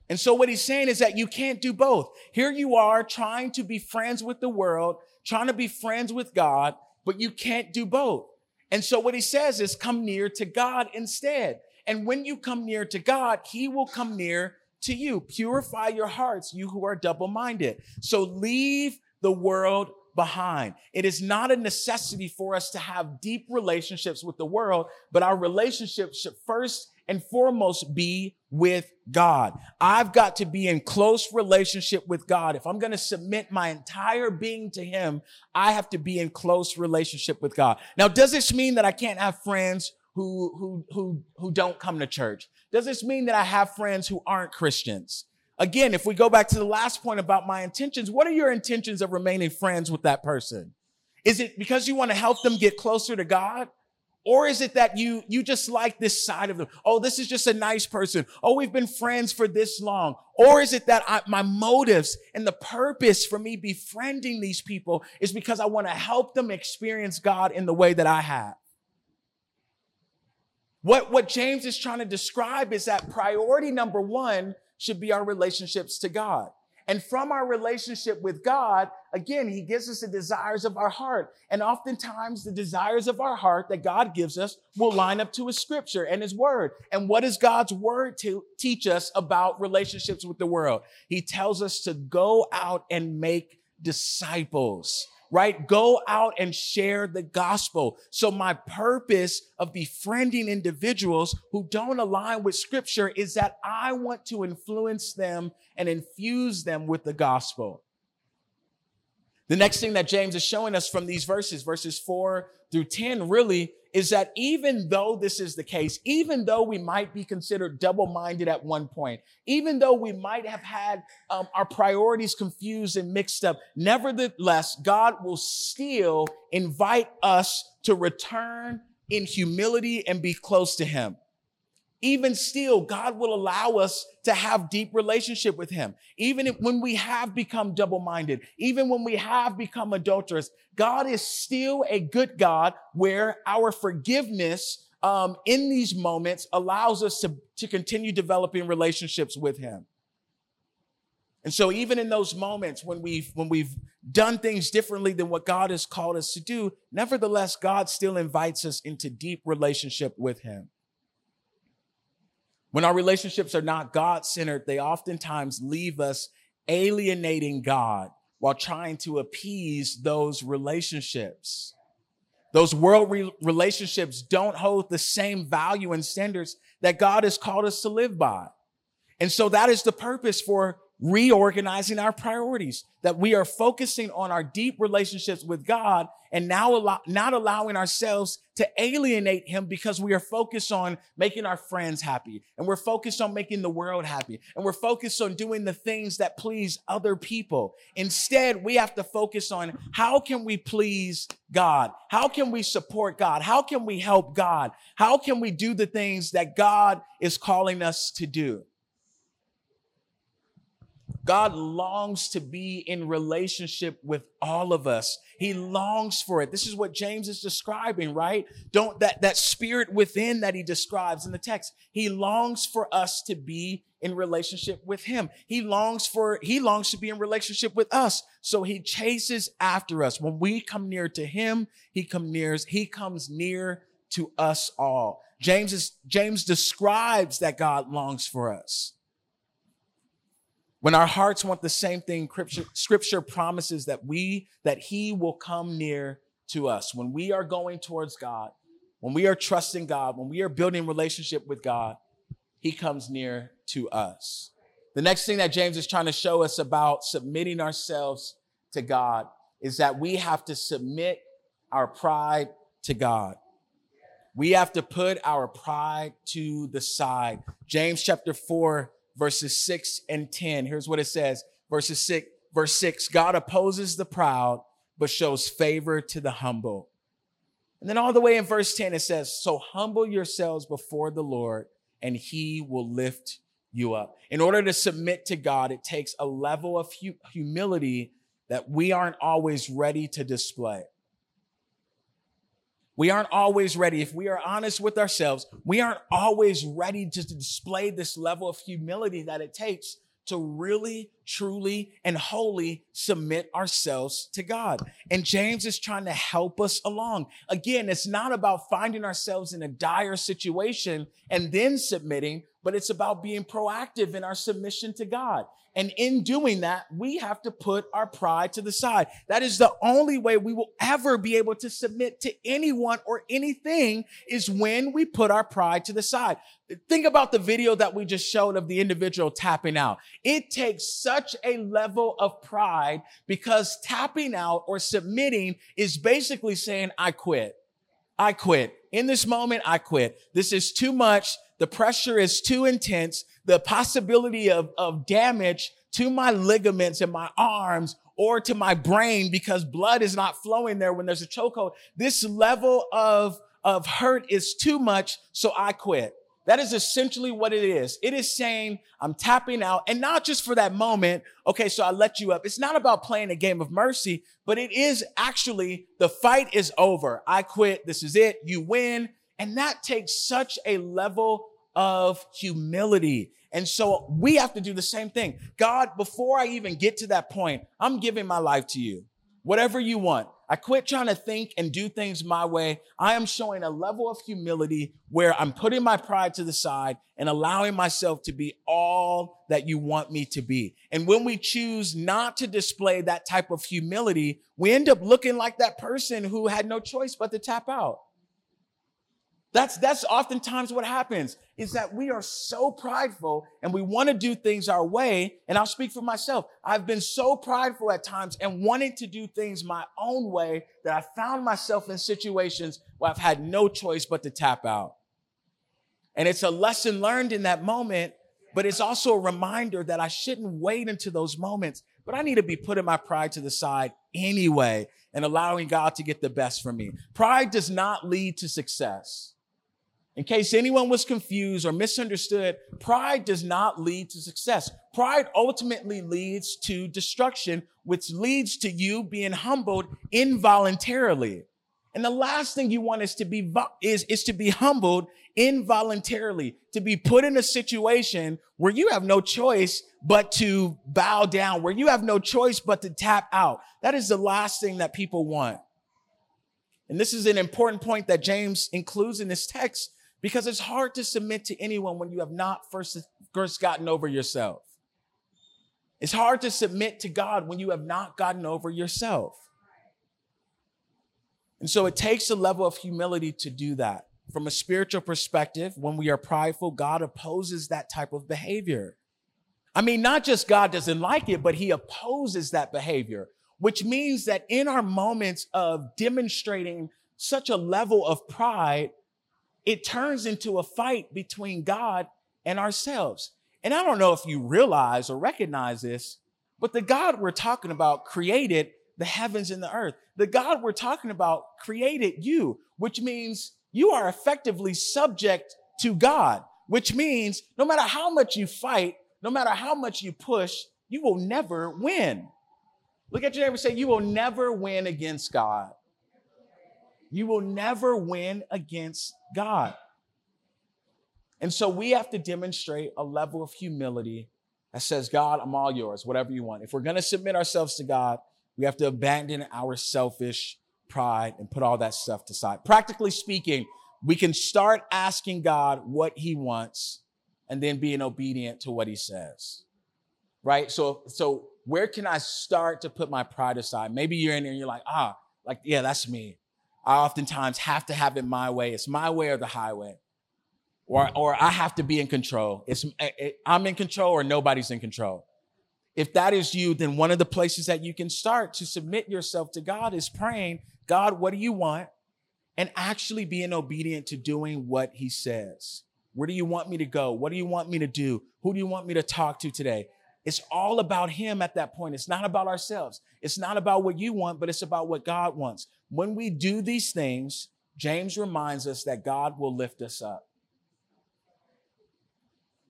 And so, what he's saying is that you can't do both. Here you are trying to be friends with the world, trying to be friends with God, but you can't do both. And so what he says is come near to God instead. And when you come near to God, he will come near to you. Purify your hearts, you who are double minded. So leave the world behind. It is not a necessity for us to have deep relationships with the world, but our relationship should first and foremost be with God. I've got to be in close relationship with God. If I'm going to submit my entire being to Him, I have to be in close relationship with God. Now, does this mean that I can't have friends who, who, who, who don't come to church? Does this mean that I have friends who aren't Christians? Again, if we go back to the last point about my intentions, what are your intentions of remaining friends with that person? Is it because you want to help them get closer to God? Or is it that you, you just like this side of them? Oh, this is just a nice person. Oh, we've been friends for this long. Or is it that I, my motives and the purpose for me befriending these people is because I want to help them experience God in the way that I have? What, what James is trying to describe is that priority number one should be our relationships to God. And from our relationship with God, again, He gives us the desires of our heart. And oftentimes, the desires of our heart that God gives us will line up to His scripture and His word. And what does God's word to teach us about relationships with the world? He tells us to go out and make disciples right? Go out and share the gospel. So my purpose of befriending individuals who don't align with scripture is that I want to influence them and infuse them with the gospel. The next thing that James is showing us from these verses, verses four through 10, really is that even though this is the case, even though we might be considered double minded at one point, even though we might have had um, our priorities confused and mixed up, nevertheless, God will still invite us to return in humility and be close to Him even still, God will allow us to have deep relationship with him. Even when we have become double-minded, even when we have become adulterous, God is still a good God where our forgiveness um, in these moments allows us to, to continue developing relationships with him. And so even in those moments when we've, when we've done things differently than what God has called us to do, nevertheless, God still invites us into deep relationship with him. When our relationships are not God centered, they oftentimes leave us alienating God while trying to appease those relationships. Those world re- relationships don't hold the same value and standards that God has called us to live by. And so that is the purpose for reorganizing our priorities, that we are focusing on our deep relationships with God and now allow, not allowing ourselves to alienate him because we are focused on making our friends happy and we're focused on making the world happy and we're focused on doing the things that please other people. Instead, we have to focus on how can we please God? How can we support God? How can we help God? How can we do the things that God is calling us to do? God longs to be in relationship with all of us. He longs for it. This is what James is describing, right? Don't that, that spirit within that he describes in the text. He longs for us to be in relationship with him. He longs for, he longs to be in relationship with us. So he chases after us. When we come near to him, he come near, he comes near to us all. James is, James describes that God longs for us. When our hearts want the same thing, scripture, promises that we, that he will come near to us. When we are going towards God, when we are trusting God, when we are building relationship with God, he comes near to us. The next thing that James is trying to show us about submitting ourselves to God is that we have to submit our pride to God. We have to put our pride to the side. James chapter 4 verses 6 and 10. Here's what it says. Verses 6, verse 6, God opposes the proud, but shows favor to the humble. And then all the way in verse 10, it says, So humble yourselves before the Lord, and he will lift you up. In order to submit to God, it takes a level of humility that we aren't always ready to display. We aren't always ready. If we are honest with ourselves, we aren't always ready to display this level of humility that it takes to really, truly, and wholly submit ourselves to God. And James is trying to help us along. Again, it's not about finding ourselves in a dire situation and then submitting, but it's about being proactive in our submission to God. And in doing that, we have to put our pride to the side. That is the only way we will ever be able to submit to anyone or anything is when we put our pride to the side. Think about the video that we just showed of the individual tapping out. It takes such a level of pride because tapping out or submitting is basically saying, I quit. I quit. In this moment, I quit. This is too much. The pressure is too intense. The possibility of, of damage to my ligaments and my arms or to my brain because blood is not flowing there when there's a chokehold. This level of, of hurt is too much. So I quit. That is essentially what it is. It is saying I'm tapping out and not just for that moment. Okay. So I let you up. It's not about playing a game of mercy, but it is actually the fight is over. I quit. This is it. You win. And that takes such a level of humility. And so we have to do the same thing. God, before I even get to that point, I'm giving my life to you. Whatever you want. I quit trying to think and do things my way. I am showing a level of humility where I'm putting my pride to the side and allowing myself to be all that you want me to be. And when we choose not to display that type of humility, we end up looking like that person who had no choice but to tap out. That's, that's oftentimes what happens is that we are so prideful and we want to do things our way. And I'll speak for myself. I've been so prideful at times and wanting to do things my own way that I found myself in situations where I've had no choice but to tap out. And it's a lesson learned in that moment, but it's also a reminder that I shouldn't wait until those moments, but I need to be putting my pride to the side anyway and allowing God to get the best from me. Pride does not lead to success. In case anyone was confused or misunderstood, pride does not lead to success. Pride ultimately leads to destruction, which leads to you being humbled involuntarily. And the last thing you want is to be is, is to be humbled involuntarily, to be put in a situation where you have no choice but to bow down, where you have no choice but to tap out. That is the last thing that people want. And this is an important point that James includes in this text because it's hard to submit to anyone when you have not first, first gotten over yourself. It's hard to submit to God when you have not gotten over yourself. And so it takes a level of humility to do that. From a spiritual perspective, when we are prideful, God opposes that type of behavior. I mean, not just God doesn't like it, but he opposes that behavior, which means that in our moments of demonstrating such a level of pride, it turns into a fight between God and ourselves. And I don't know if you realize or recognize this, but the God we're talking about created the heavens and the earth. The God we're talking about created you, which means you are effectively subject to God, which means no matter how much you fight, no matter how much you push, you will never win. Look at your neighbor and say, You will never win against God. You will never win against God. And so we have to demonstrate a level of humility that says, God, I'm all yours, whatever you want. If we're going to submit ourselves to God, we have to abandon our selfish pride and put all that stuff to side. Practically speaking, we can start asking God what he wants and then being obedient to what he says. Right? So, so where can I start to put my pride aside? Maybe you're in there and you're like, ah, like, yeah, that's me. I oftentimes have to have it my way. It's my way or the highway. Or, or I have to be in control. It's, it, I'm in control or nobody's in control. If that is you, then one of the places that you can start to submit yourself to God is praying, God, what do you want? And actually being obedient to doing what he says. Where do you want me to go? What do you want me to do? Who do you want me to talk to today? It's all about him at that point. It's not about ourselves. It's not about what you want, but it's about what God wants. When we do these things, James reminds us that God will lift us up.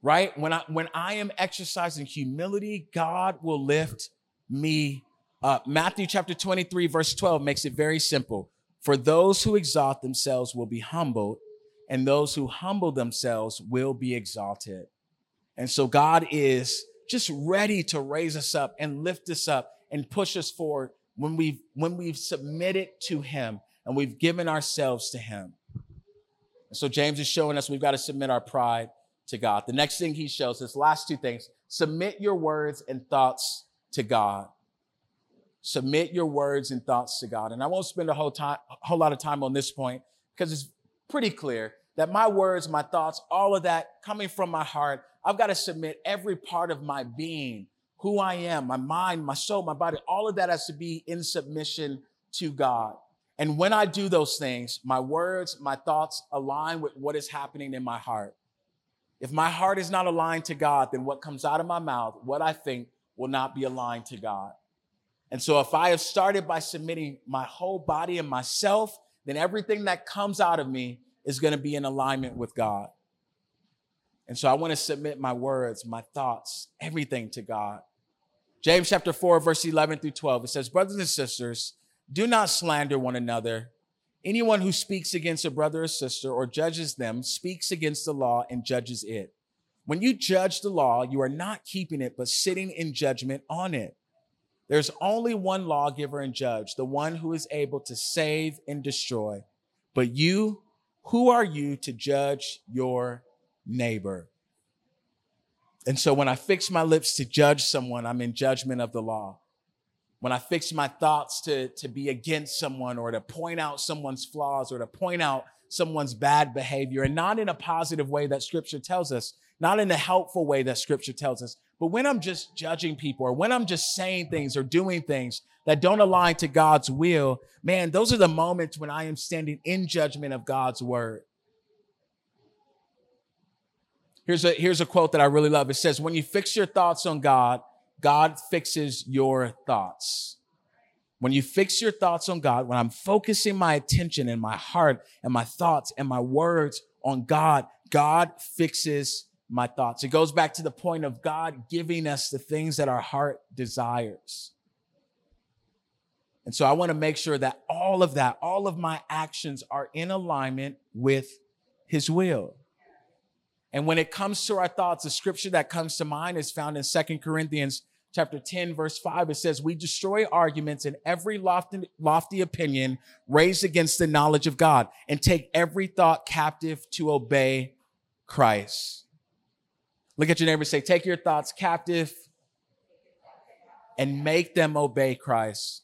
Right? When I when I am exercising humility, God will lift me up. Matthew chapter 23 verse 12 makes it very simple. For those who exalt themselves will be humbled, and those who humble themselves will be exalted. And so God is just ready to raise us up and lift us up and push us forward when we've when we've submitted to him and we've given ourselves to him. And so James is showing us we've got to submit our pride to God. The next thing he shows us, last two things, submit your words and thoughts to God. Submit your words and thoughts to God. And I won't spend a whole time, a whole lot of time on this point because it's pretty clear that my words, my thoughts, all of that coming from my heart, I've got to submit every part of my being, who I am, my mind, my soul, my body, all of that has to be in submission to God. And when I do those things, my words, my thoughts align with what is happening in my heart. If my heart is not aligned to God, then what comes out of my mouth, what I think, will not be aligned to God. And so if I have started by submitting my whole body and myself, then everything that comes out of me is going to be in alignment with God. And so I want to submit my words, my thoughts, everything to God. James chapter 4, verse 11 through 12, it says, Brothers and sisters, do not slander one another. Anyone who speaks against a brother or sister or judges them speaks against the law and judges it. When you judge the law, you are not keeping it, but sitting in judgment on it. There's only one lawgiver and judge, the one who is able to save and destroy. But you, who are you to judge your neighbor? And so when I fix my lips to judge someone, I'm in judgment of the law. When I fix my thoughts to, to be against someone or to point out someone's flaws or to point out someone's bad behavior and not in a positive way that scripture tells us, not in a helpful way that scripture tells us, but when I'm just judging people or when I'm just saying things or doing things that don't align to God's will, man, those are the moments when I am standing in judgment of God's word. Here's a, here's a quote that I really love. It says, when you fix your thoughts on God, God fixes your thoughts. When you fix your thoughts on God, when I'm focusing my attention and my heart and my thoughts and my words on God, God fixes my thoughts. It goes back to the point of God giving us the things that our heart desires. And so I want to make sure that all of that, all of my actions are in alignment with his will. And when it comes to our thoughts, the scripture that comes to mind is found in Second Corinthians chapter 10, verse 5. It says, We destroy arguments and every lofty, lofty opinion raised against the knowledge of God and take every thought captive to obey Christ. Look at your neighbor say, take your thoughts captive and make them obey Christ.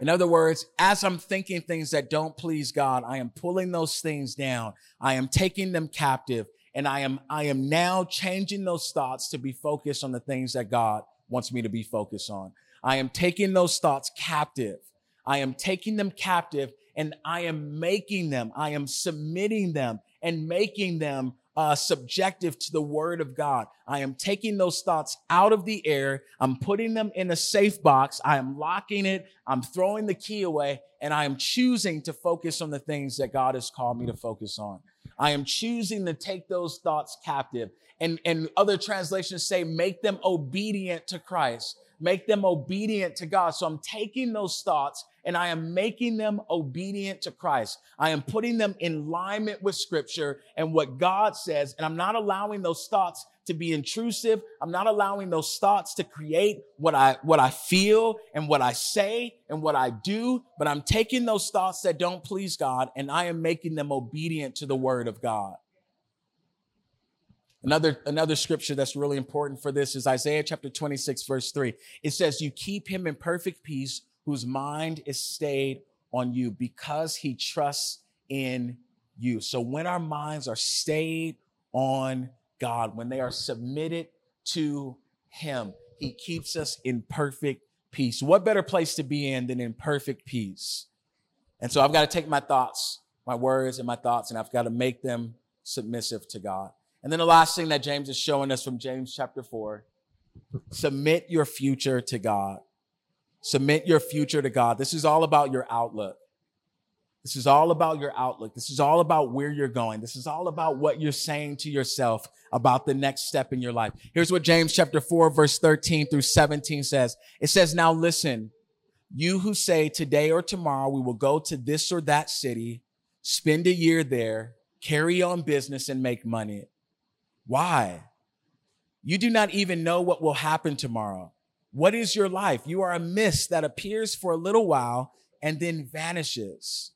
In other words, as I'm thinking things that don't please God, I am pulling those things down. I am taking them captive and I am, I am now changing those thoughts to be focused on the things that God wants me to be focused on. I am taking those thoughts captive. I am taking them captive and I am making them, I am submitting them and making them uh, subjective to the word of God. I am taking those thoughts out of the air. I'm putting them in a safe box. I am locking it. I'm throwing the key away and I am choosing to focus on the things that God has called me to focus on. I am choosing to take those thoughts captive. And, and other translations say, make them obedient to Christ make them obedient to God. So I'm taking those thoughts and I am making them obedient to Christ. I am putting them in alignment with scripture and what God says. And I'm not allowing those thoughts to be intrusive. I'm not allowing those thoughts to create what I, what I feel and what I say and what I do. But I'm taking those thoughts that don't please God and I am making them obedient to the word of God. Another, another scripture that's really important for this is Isaiah chapter 26, verse 3. It says, You keep him in perfect peace whose mind is stayed on you because he trusts in you. So when our minds are stayed on God, when they are submitted to him, he keeps us in perfect peace. What better place to be in than in perfect peace? And so I've got to take my thoughts, my words and my thoughts, and I've got to make them submissive to God. And then the last thing that James is showing us from James chapter 4 submit your future to God. Submit your future to God. This is all about your outlook. This is all about your outlook. This is all about where you're going. This is all about what you're saying to yourself about the next step in your life. Here's what James chapter 4 verse 13 through 17 says. It says, now listen, you who say today or tomorrow we will go to this or that city, spend a year there, carry on business and make money. Why? You do not even know what will happen tomorrow. What is your life? You are a mist that appears for a little while and then vanishes.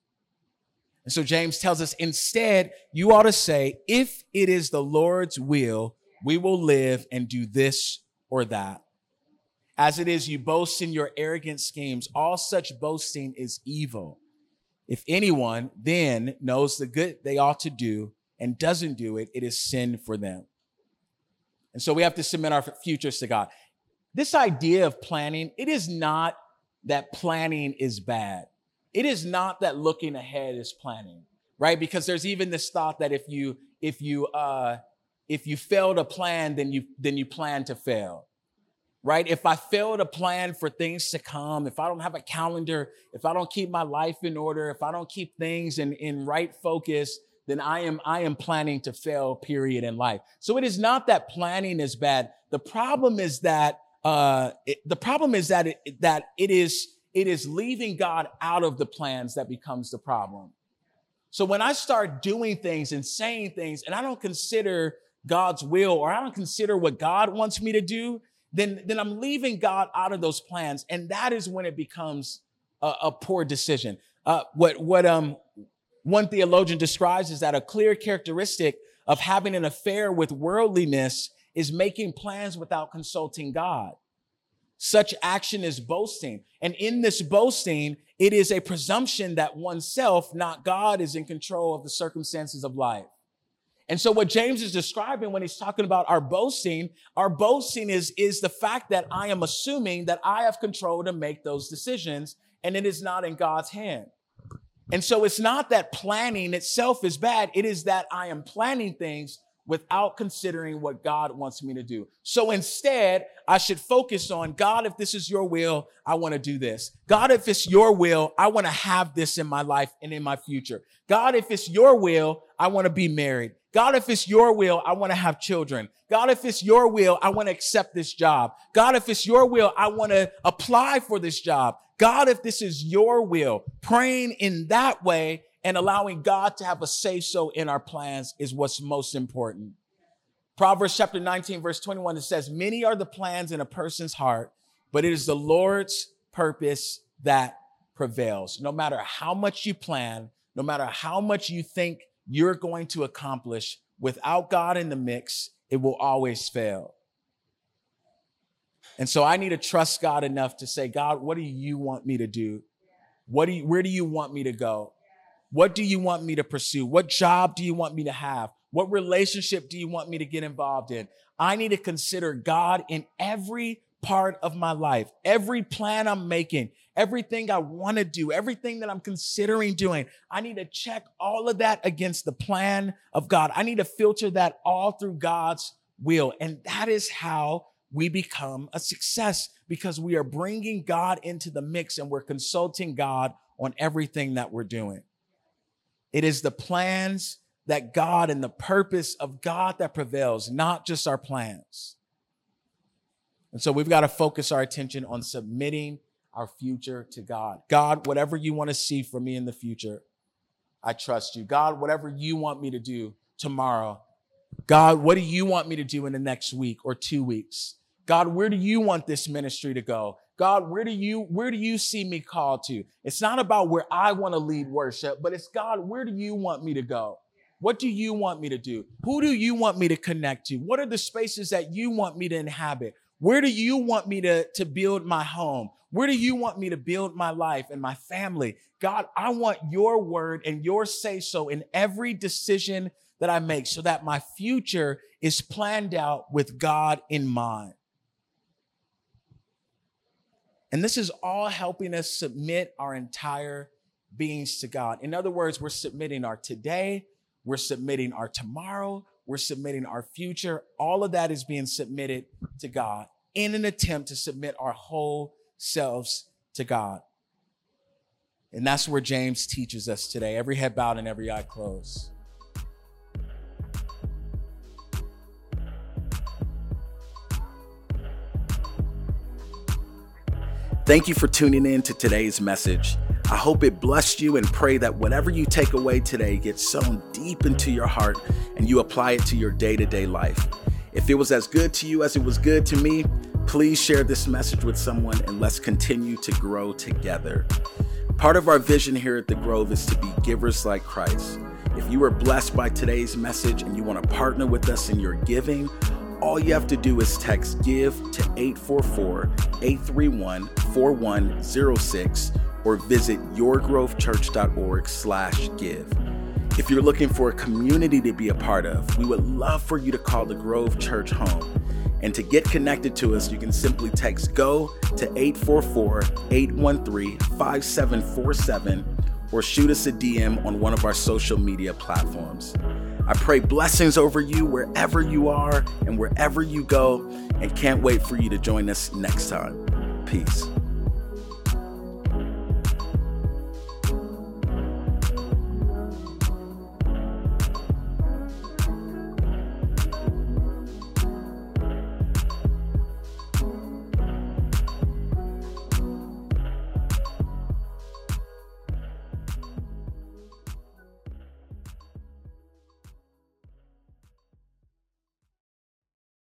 And so James tells us instead, you ought to say, if it is the Lord's will, we will live and do this or that. As it is, you boast in your arrogant schemes. All such boasting is evil. If anyone then knows the good they ought to do and doesn't do it, it is sin for them. And so we have to submit our futures to God. This idea of planning, it is not that planning is bad. It is not that looking ahead is planning, right? Because there's even this thought that if you, if you, uh, if you fail to plan, then you, then you plan to fail right? If I fail to plan for things to come, if I don't have a calendar, if I don't keep my life in order, if I don't keep things in, in right focus, then I am, I am planning to fail, period, in life. So it is not that planning is bad. The problem is that, uh, it, the problem is that it, that it is, it is leaving God out of the plans that becomes the problem. So when I start doing things and saying things and I don't consider God's will or I don't consider what God wants me to do, then, then I'm leaving God out of those plans. And that is when it becomes a, a poor decision. Uh, what, what, um, one theologian describes is that a clear characteristic of having an affair with worldliness is making plans without consulting God. Such action is boasting. And in this boasting, it is a presumption that oneself, not God, is in control of the circumstances of life. And so what James is describing when he's talking about our boasting, our boasting is, is the fact that I am assuming that I have control to make those decisions and it is not in God's hand. And so it's not that planning itself is bad. It is that I am planning things without considering what God wants me to do. So instead, I should focus on God, if this is your will, I want to do this. God, if it's your will, I want to have this in my life and in my future. God, if it's your will, I want to be married. God, if it's your will, I want to have children. God, if it's your will, I want to accept this job. God, if it's your will, I want to apply for this job. God, if this is your will, praying in that way and allowing God to have a say so in our plans is what's most important. Proverbs chapter 19, verse 21, it says, Many are the plans in a person's heart, but it is the Lord's purpose that prevails. No matter how much you plan, no matter how much you think you're going to accomplish, without God in the mix, it will always fail. And so I need to trust God enough to say, God, what do you want me to do? What do you, where do you want me to go? What do you want me to pursue? What job do you want me to have? What relationship do you want me to get involved in? I need to consider God in every part of my life, every plan I'm making, everything I want to do, everything that I'm considering doing. I need to check all of that against the plan of God. I need to filter that all through God's will. And that is how we become a success because we are bringing God into the mix and we're consulting God on everything that we're doing. It is the plans that God and the purpose of God that prevails, not just our plans. And so we've got to focus our attention on submitting our future to God. God, whatever you want to see for me in the future, I trust you. God, whatever you want me to do tomorrow, God, what do you want me to do in the next week or two weeks? God, where do you want this ministry to go? God, where do you, where do you see me called to? It's not about where I want to lead worship, but it's God, where do you want me to go? What do you want me to do? Who do you want me to connect to? What are the spaces that you want me to inhabit? Where do you want me to, to build my home? Where do you want me to build my life and my family? God, I want your word and your say so in every decision that I make so that my future is planned out with God in mind. And this is all helping us submit our entire beings to God. In other words, we're submitting our today, we're submitting our tomorrow, we're submitting our future. All of that is being submitted to God in an attempt to submit our whole selves to God. And that's where James teaches us today. Every head bowed and every eye closed. Thank you for tuning in to today's message. I hope it blessed you and pray that whatever you take away today gets sown deep into your heart and you apply it to your day to day life. If it was as good to you as it was good to me, please share this message with someone and let's continue to grow together. Part of our vision here at The Grove is to be givers like Christ. If you were blessed by today's message and you want to partner with us in your giving, all you have to do is text give to 844 831 4106 or visit yourgrovechurch.org slash give. If you're looking for a community to be a part of, we would love for you to call the Grove Church home. And to get connected to us, you can simply text GO to 844 813 5747 or shoot us a DM on one of our social media platforms. I pray blessings over you wherever you are and wherever you go, and can't wait for you to join us next time. Peace.